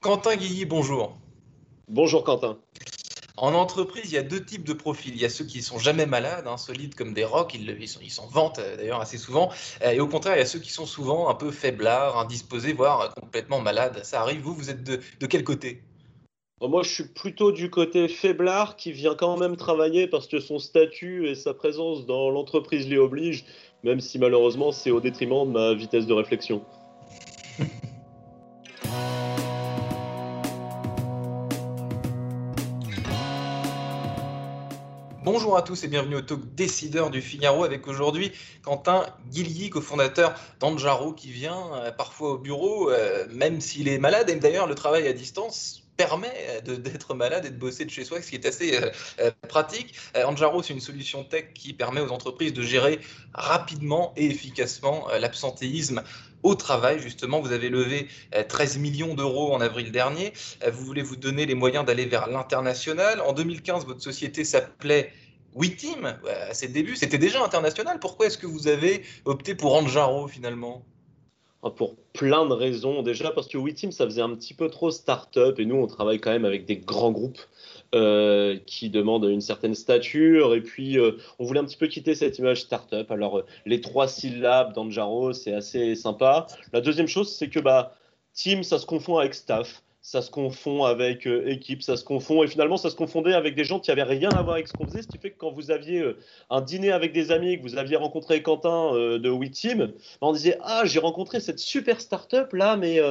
Quentin Guilly, bonjour. Bonjour Quentin. En entreprise, il y a deux types de profils. Il y a ceux qui sont jamais malades, hein, solides comme des rocs, ils, ils s'en vantent euh, d'ailleurs assez souvent. Euh, et au contraire, il y a ceux qui sont souvent un peu faiblards, indisposés, voire complètement malades. Ça arrive, vous, vous êtes de, de quel côté? Moi, je suis plutôt du côté faiblard qui vient quand même travailler parce que son statut et sa présence dans l'entreprise l'y obligent, même si malheureusement c'est au détriment de ma vitesse de réflexion. Bonjour à tous et bienvenue au talk décideur du Figaro avec aujourd'hui Quentin Guilly, cofondateur d'Anjaro qui vient euh, parfois au bureau, euh, même s'il est malade. Et d'ailleurs, le travail à distance permet euh, d'être malade et de bosser de chez soi, ce qui est assez euh, euh, pratique. Anjaro, c'est une solution tech qui permet aux entreprises de gérer rapidement et efficacement l'absentéisme au travail. Justement, vous avez levé 13 millions d'euros en avril dernier. Vous voulez vous donner les moyens d'aller vers l'international. En 2015, votre société s'appelait WeTeam. À ses débuts, c'était déjà international. Pourquoi est-ce que vous avez opté pour Anjaro finalement? Pour plein de raisons. Déjà parce que WeTeam, ça faisait un petit peu trop start-up et nous, on travaille quand même avec des grands groupes euh, qui demandent une certaine stature. Et puis, euh, on voulait un petit peu quitter cette image start-up. Alors, euh, les trois syllabes d'Anjaro, c'est assez sympa. La deuxième chose, c'est que bah, team, ça se confond avec staff ça se confond avec euh, équipe, ça se confond, et finalement ça se confondait avec des gens qui avaient rien à voir avec ce qu'on faisait, ce qui fait que quand vous aviez euh, un dîner avec des amis, que vous aviez rencontré Quentin euh, de WeTeam, ben, on disait ah j'ai rencontré cette super startup là, mais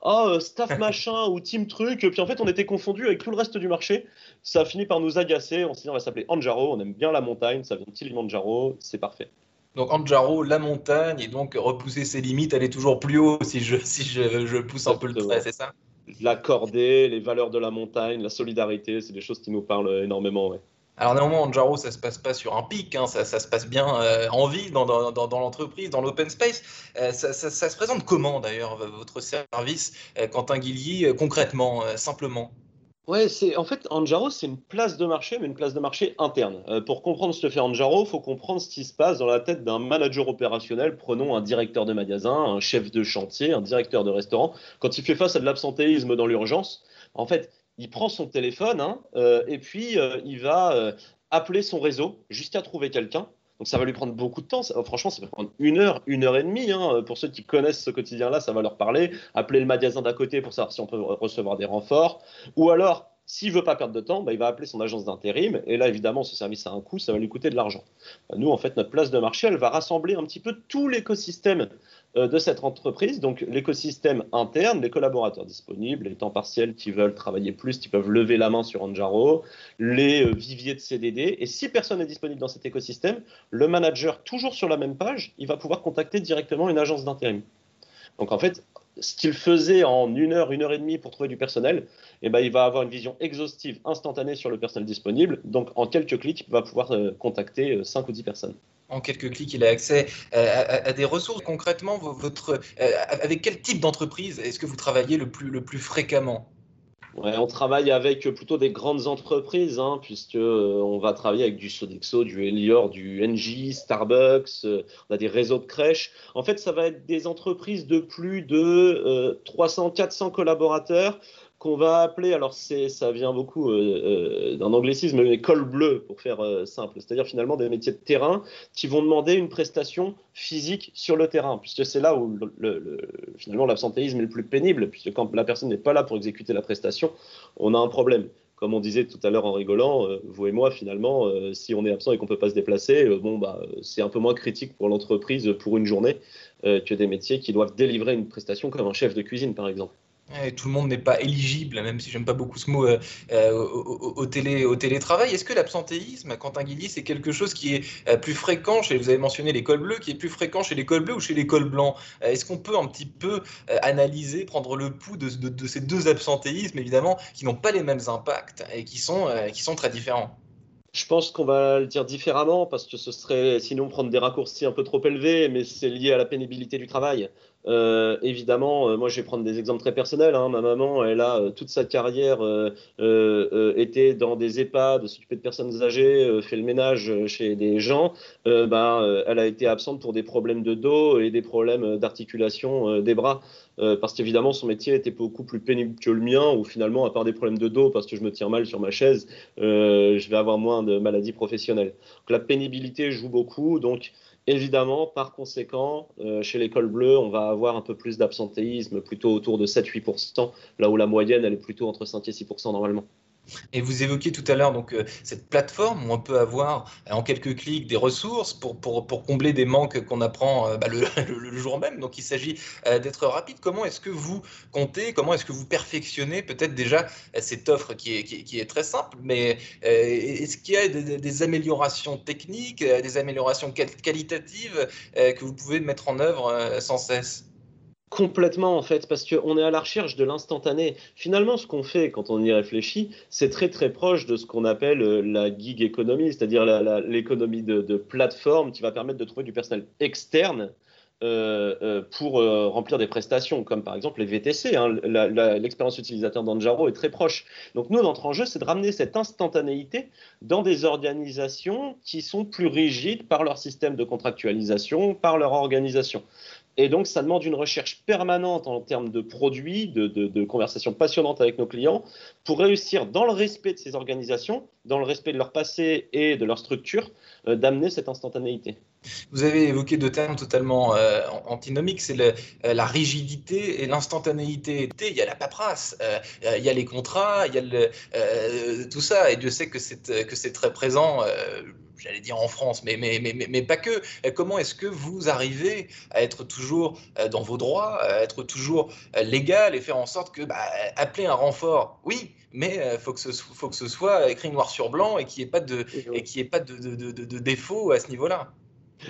oh, staff machin ou team truc, puis en fait on était confondu avec tout le reste du marché, ça a fini par nous agacer, on s'est dit on va s'appeler Anjaro, on aime bien la montagne, ça vient de Kilimanjaro, c'est parfait. Donc Anjaro, la montagne, et donc repousser ses limites, aller toujours plus haut si je, si je, je pousse un peu le trait, c'est ça? L'accorder, les valeurs de la montagne, la solidarité, c'est des choses qui nous parlent énormément. Alors néanmoins, Anjaro, ça se passe pas sur un pic, hein, ça, ça, se passe bien euh, en vie dans, dans, dans, l'entreprise, dans l'open space. Euh, ça, ça, ça, se présente comment d'ailleurs votre service, euh, Quentin Guilly, concrètement, simplement? Ouais, c'est en fait Anjaro, c'est une place de marché, mais une place de marché interne. Euh, pour comprendre ce que fait Anjaro, faut comprendre ce qui se passe dans la tête d'un manager opérationnel. Prenons un directeur de magasin, un chef de chantier, un directeur de restaurant. Quand il fait face à de l'absentéisme dans l'urgence, en fait, il prend son téléphone hein, euh, et puis euh, il va appeler son réseau jusqu'à trouver quelqu'un. Donc ça va lui prendre beaucoup de temps. franchement, ça va prendre une heure, une heure et demie. Hein. Pour ceux qui connaissent ce quotidien-là, ça va leur parler. Appeler le magasin d'à côté pour savoir si on peut recevoir des renforts. Ou alors, s'il veut pas perdre de temps, bah, il va appeler son agence d'intérim. Et là, évidemment, ce service a un coût, ça va lui coûter de l'argent. Bah, nous, en fait, notre place de marché, elle va rassembler un petit peu tout l'écosystème euh, de cette entreprise, donc l'écosystème interne, les collaborateurs disponibles, les temps partiels qui veulent travailler plus, qui peuvent lever la main sur Anjaro, les euh, viviers de CDD. Et si personne n'est disponible dans cet écosystème, le manager, toujours sur la même page, il va pouvoir contacter directement une agence d'intérim. Donc en fait, ce qu'il faisait en une heure, une heure et demie pour trouver du personnel, eh ben, il va avoir une vision exhaustive, instantanée sur le personnel disponible. Donc en quelques clics, il va pouvoir euh, contacter 5 ou 10 personnes en quelques clics, il a accès euh, à, des ressources. Concrètement, votre, euh, avec quel type d'entreprise est-ce que vous travaillez le plus, le plus fréquemment? On travaille avec plutôt des grandes entreprises, hein, puisque euh, on va travailler avec du Sodexo, du Elior, du Engie, Starbucks, on a des réseaux de crèches. En fait, ça va être des entreprises de plus de 300-400 collaborateurs qu'on va appeler, alors ça vient beaucoup euh, euh, d'un anglicisme, mais col bleu pour faire euh, simple, c'est-à-dire finalement des métiers de terrain qui vont demander une prestation physique sur le terrain, puisque c'est là où le, finalement l'absentéisme est le plus pénible, puisque quand la personne n'est pas là pour exécuter la prestation, on a un problème. Comme on disait tout à l'heure en rigolant, vous et moi, finalement, si on est absent et qu'on ne peut pas se déplacer, bon, bah, c'est un peu moins critique pour l'entreprise pour une journée que des métiers qui doivent délivrer une prestation comme un chef de cuisine, par exemple. Tout le monde n'est pas éligible, même si j'aime pas beaucoup ce mot, euh, euh, au, télé, au télétravail. Est-ce que l'absentéisme, Quentin Guilly, c'est quelque chose qui est euh, plus fréquent chez, vous avez mentionné l'école bleue, qui est plus fréquent chez l'école bleue ou chez l'école blanc? Est-ce qu'on peut un petit peu analyser, prendre le pouls de, ces deux absentéismes, évidemment, qui n'ont pas les mêmes impacts et qui sont très différents? Je pense qu'on va le dire différemment parce que ce serait sinon prendre des raccourcis un peu trop élevés, mais c'est lié à la pénibilité du travail. Euh, évidemment, euh, moi je vais prendre des exemples très personnels. Hein. Ma maman, elle a euh, toute sa carrière été dans des EHPAD, s'occuper de personnes âgées, fait le ménage chez des gens. Ben, elle a été absente pour des problèmes de dos et des problèmes d'articulation des bras. parce qu'évidemment, son métier était beaucoup plus pénible que le mien, où finalement, à part des problèmes de dos, parce que je me tiens mal sur ma chaise, je vais avoir moins de maladies professionnelles. Donc, la pénibilité joue beaucoup. Donc, Évidemment, par conséquent, euh, chez l'école bleue, on va avoir un peu plus d'absentéisme, plutôt autour de 7-8%, là où la moyenne, elle est plutôt entre 5 et 6% normalement. Et vous évoquiez tout à l'heure donc euh, cette plateforme où on peut avoir euh, en quelques clics des ressources pour, pour, pour combler des manques qu'on apprend euh, bah, le, jour même. Donc il s'agit d'être rapide. Comment est-ce que vous comptez, comment est-ce que vous perfectionnez peut-être déjà cette offre qui est, qui, est très simple, mais est-ce qu'il y a des, améliorations techniques, des améliorations qualitatives que vous pouvez mettre en œuvre sans cesse? Complètement en fait, parce qu'on est à la recherche de l'instantané. Finalement, ce qu'on fait quand on y réfléchit, c'est très très proche de ce qu'on appelle euh, la gig economy, c'est-à-dire l'économie de, plateforme qui va permettre de trouver du personnel externe euh, euh, pour remplir des prestations, comme par exemple les VTC. Hein. L'expérience utilisateur d'Anjaro est très proche. Donc nous, notre enjeu, c'est de ramener cette instantanéité dans des organisations qui sont plus rigides par leur système de contractualisation, par leur organisation. Et donc, ça demande une recherche permanente en termes de produits, de, conversations passionnantes avec nos clients, pour réussir, dans le respect de ces organisations, dans le respect de leur passé et de leur structure, euh, d'amener cette instantanéité. Vous avez évoqué deux termes totalement euh, antinomiques, c'est euh, la rigidité et l'instantanéité. Il y a la paperasse, il y a les contrats, il y a le, tout ça, et Dieu sait que c'est très présent j'allais dire en France, mais, mais, mais, mais pas que. Comment est-ce que vous arrivez à être toujours euh, dans vos droits, à être toujours euh, légal et faire en sorte que bah, appeler un renfort, oui, mais il euh, faut, que ce, faut que ce soit écrit noir sur blanc et qu'il n'y ait pas de, et ait pas de, de, de, de défaut à ce niveau-là?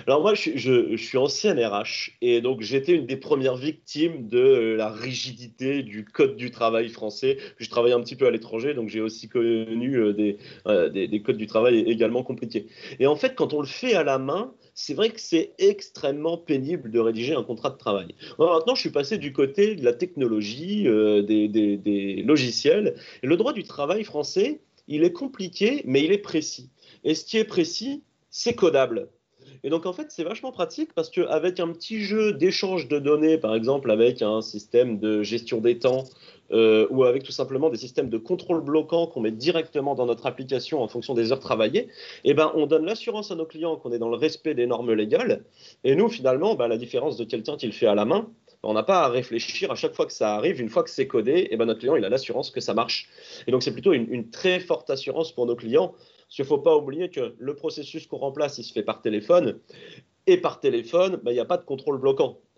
Alors moi, je, suis ancien RH et donc j'étais une des premières victimes de la rigidité du code du travail français. Je travaillais un petit peu à l'étranger, donc j'ai aussi connu euh, des, euh, des, des, codes du travail également compliqués. Et en fait, quand on le fait à la main, c'est vrai que c'est extrêmement pénible de rédiger un contrat de travail. maintenant, je suis passé du côté de la technologie, euh, des, logiciels. Le droit du travail français, il est compliqué, mais il est précis. Et ce qui est précis, c'est codable. Et donc en fait, c'est vachement pratique parce qu'avec un petit jeu d'échange de données, par exemple avec un système de gestion des temps euh, ou avec tout simplement des systèmes de contrôle bloquant qu'on met directement dans notre application en fonction des heures travaillées, eh ben, on donne l'assurance à nos clients qu'on est dans le respect des normes légales. Et nous, finalement, ben, la différence de quelqu'un qui le fait à la main, on n'a pas à réfléchir à chaque fois que ça arrive, une fois que c'est codé, eh ben, notre client il a l'assurance que ça marche. Et donc c'est plutôt une, une, très forte assurance pour nos clients parce qu'il ne faut pas oublier que le processus qu'on remplace, il se fait par téléphone. Et par téléphone, bah, il n'y a pas de contrôle bloquant.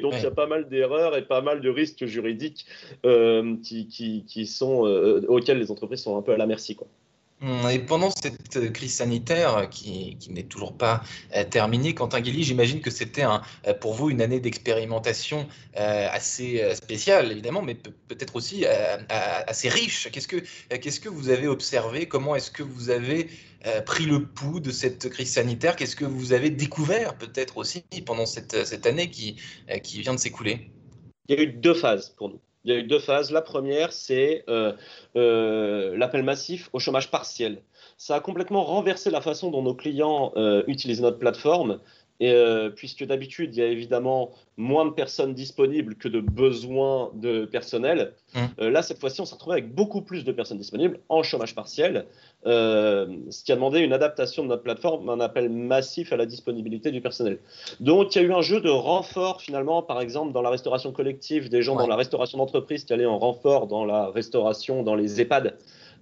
Donc il y a pas mal d'erreurs et pas mal de risques juridiques euh, qui, qui, sont, euh, auxquels les entreprises sont un peu à la merci. Quoi. Hum, et pendant cette crise sanitaire qui, n'est toujours pas euh, terminée, Quentin Guilly, j'imagine que c'était euh, pour vous une année d'expérimentation euh, assez spéciale, évidemment, mais peut-être aussi assez riche. Qu'est-ce que, vous avez observé? Comment est-ce que vous avez pris le pouls de cette crise sanitaire? Qu'est-ce que vous avez découvert peut-être aussi pendant cette, année qui vient de s'écouler? Il y a eu deux phases pour nous il y a eu deux phases. La première, c'est euh, euh, l'appel massif au chômage partiel. Ça a complètement renversé la façon dont nos clients euh, utilisent notre plateforme et, euh, puisque d'habitude, il y a évidemment moins de personnes disponibles que de besoins de personnel, mmh. euh, là, cette fois-ci, on s'est retrouvé avec beaucoup plus de personnes disponibles en chômage partiel, euh, ce qui a demandé une adaptation de notre plateforme, un appel massif à la disponibilité du personnel. Donc, il y a eu un jeu de renfort, finalement, par exemple, dans la restauration collective, des gens dans la restauration d'entreprise qui allaient en renfort dans la restauration, dans les EHPAD.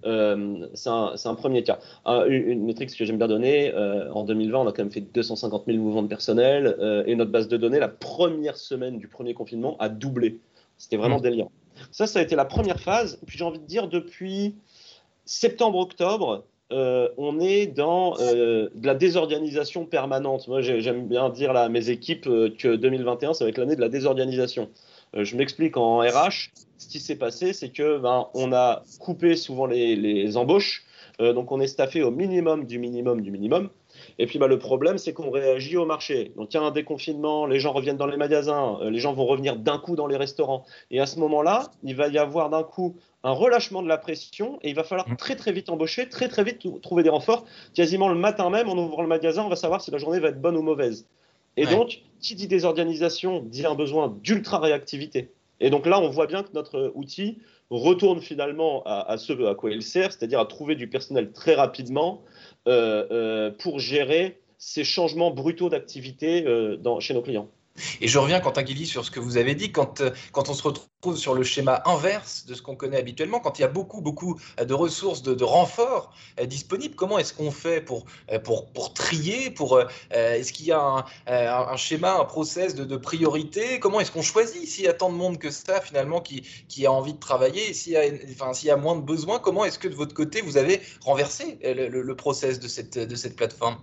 Euh, c'est un, premier cas. une, métrique que j'aime bien donner, euh, en 2020, on a quand même fait 250 000 mouvements de personnel euh, et notre base de données, la première semaine du premier confinement, a doublé. C'était vraiment mmh. délirant. Ça, ça a été la première phase. puis j'ai envie de dire, depuis septembre-octobre, on est dans de la désorganisation permanente. Moi, j'aime bien dire là, à mes équipes que 2021, ça va être l'année de la désorganisation. Je m'explique en RH. Ce qui s'est passé, c'est que ben, on a coupé souvent les, les embauches. donc, on est staffé au minimum du minimum du minimum. Et puis bah, le problème, c'est qu'on réagit au marché. Donc il y a un déconfinement, les gens reviennent dans les magasins, les gens vont revenir d'un coup dans les restaurants. Et à ce moment-là, il va y avoir d'un coup un relâchement de la pression et il va falloir mm. très très vite embaucher, très très vite trouver des renforts. Quasiment le matin même, en ouvrant le magasin, on va savoir si la journée va être bonne ou mauvaise. Et donc, qui dit désorganisation dit un besoin d'ultra réactivité. Et donc là, on voit bien que notre outil retourne finalement à, ce à quoi il sert, c'est-à-dire à trouver du personnel très rapidement euh, euh, pour gérer ces changements brutaux d'activité euh, chez nos clients. Et je reviens, Quentin Guilly, sur ce que vous avez dit, quand, euh, quand on se retrouve sur le schéma inverse de ce qu'on connaît habituellement, quand il y a beaucoup, beaucoup euh, de ressources, de, renforts euh, disponibles, comment est-ce qu'on fait pour, trier Est-ce qu'il y a un, schéma, un process de, de priorité? Comment est-ce qu'on choisit? S'il y a tant de monde que ça, finalement, qui, a envie de travailler S'il y, a, s'il y a moins de besoins, comment est-ce que de votre côté, vous avez renversé le, le, process de de cette plateforme?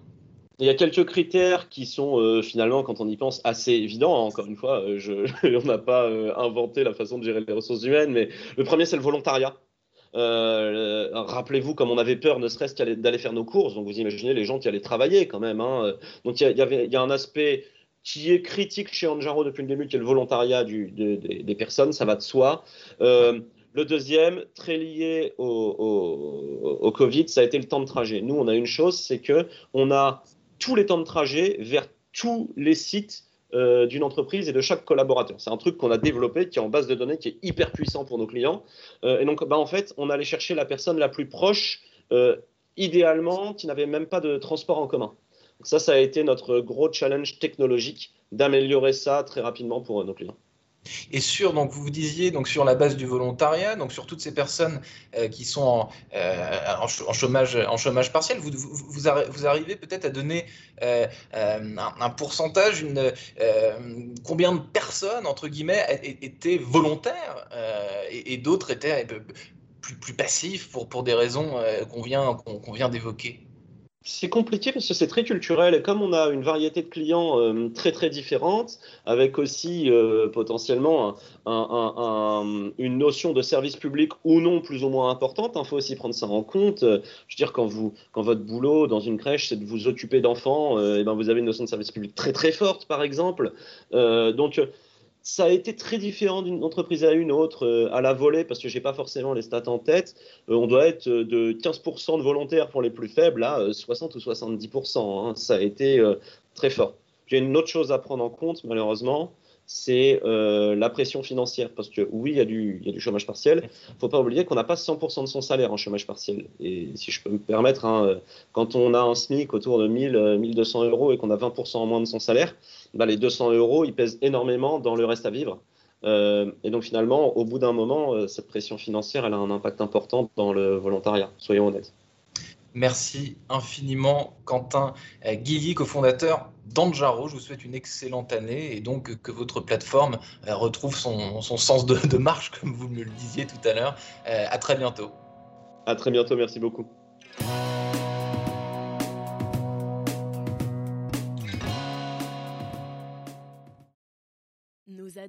Il y a quelques critères qui sont euh, finalement, quand on y pense, assez évidents. Hein. Encore une fois, euh, on n'a pas euh, inventé la façon de gérer les ressources humaines, mais le premier, c'est le volontariat. Rappelez-vous, comme on avait peur, ne serait-ce d'aller faire nos courses, donc vous imaginez les gens qui allaient travailler quand même. Hein. Donc il y, a un aspect qui est critique chez Anjaro depuis le début, qui est le volontariat des personnes, ça va de soi. Le deuxième, très lié au, au, au, Covid, ça a été le temps de trajet. Nous, on a une chose, c'est que on a tous les temps de trajet vers tous les sites euh, d'une entreprise et de chaque collaborateur. C'est un truc qu'on a développé, qui est en base de données, qui est hyper puissant pour nos clients. Euh, et donc, bah, en fait, on allait chercher la personne la plus proche, euh, idéalement, qui n'avait même pas de transport en commun. Donc ça, ça a été notre gros challenge technologique d'améliorer ça très rapidement pour nos clients. Et sur, donc vous disiez, donc sur la base du volontariat, donc sur toutes ces personnes euh, qui sont en, euh, en, chômage, en chômage partiel, vous, vous, vous, arrivez peut-être à donner euh, un, pourcentage, une, combien de personnes, entre guillemets, étaient volontaires et, d'autres étaient plus, plus passifs pour, pour des raisons qu'on vient, qu'on vient d'évoquer? C'est compliqué parce que c'est très culturel et comme on a une variété de clients euh, très très différentes, avec aussi euh, potentiellement une notion de service public ou non plus ou moins importante, il hein, faut aussi prendre ça en compte. je veux dire, quand, vous, quand votre boulot dans une crèche, c'est de vous occuper d'enfants, et euh, ben vous avez une notion de service public très très forte par exemple. donc ça a été très différent d'une entreprise à une autre euh, à la volée parce que j'ai pas forcément les stats en tête. Euh, on doit être euh, de 15% de volontaires pour les plus faibles à 60 ou 70%. Hein. Ça a été très fort. J'ai une autre chose à prendre en compte malheureusement, c'est la pression financière. Parce que oui, il y a du, y a du chômage partiel. Faut pas oublier qu'on n'a pas 100% de son salaire en chômage partiel. Et si je peux me permettre, hein, quand on a un SMIC autour de 1000, 1200 euros et qu'on a 20% en moins de son salaire, bah, les 200 euros, ils pèsent énormément dans le reste à vivre. Euh, et donc finalement, au bout d'un moment, euh, cette pression financière, elle a un impact important dans le volontariat, soyons honnêtes. Merci infiniment Quentin euh, Guilly, cofondateur d'Anjaro. Je vous souhaite une excellente année et donc que votre plateforme retrouve son, sens de, de, marche, comme vous me le disiez tout à l'heure. À très bientôt. À très bientôt, merci beaucoup.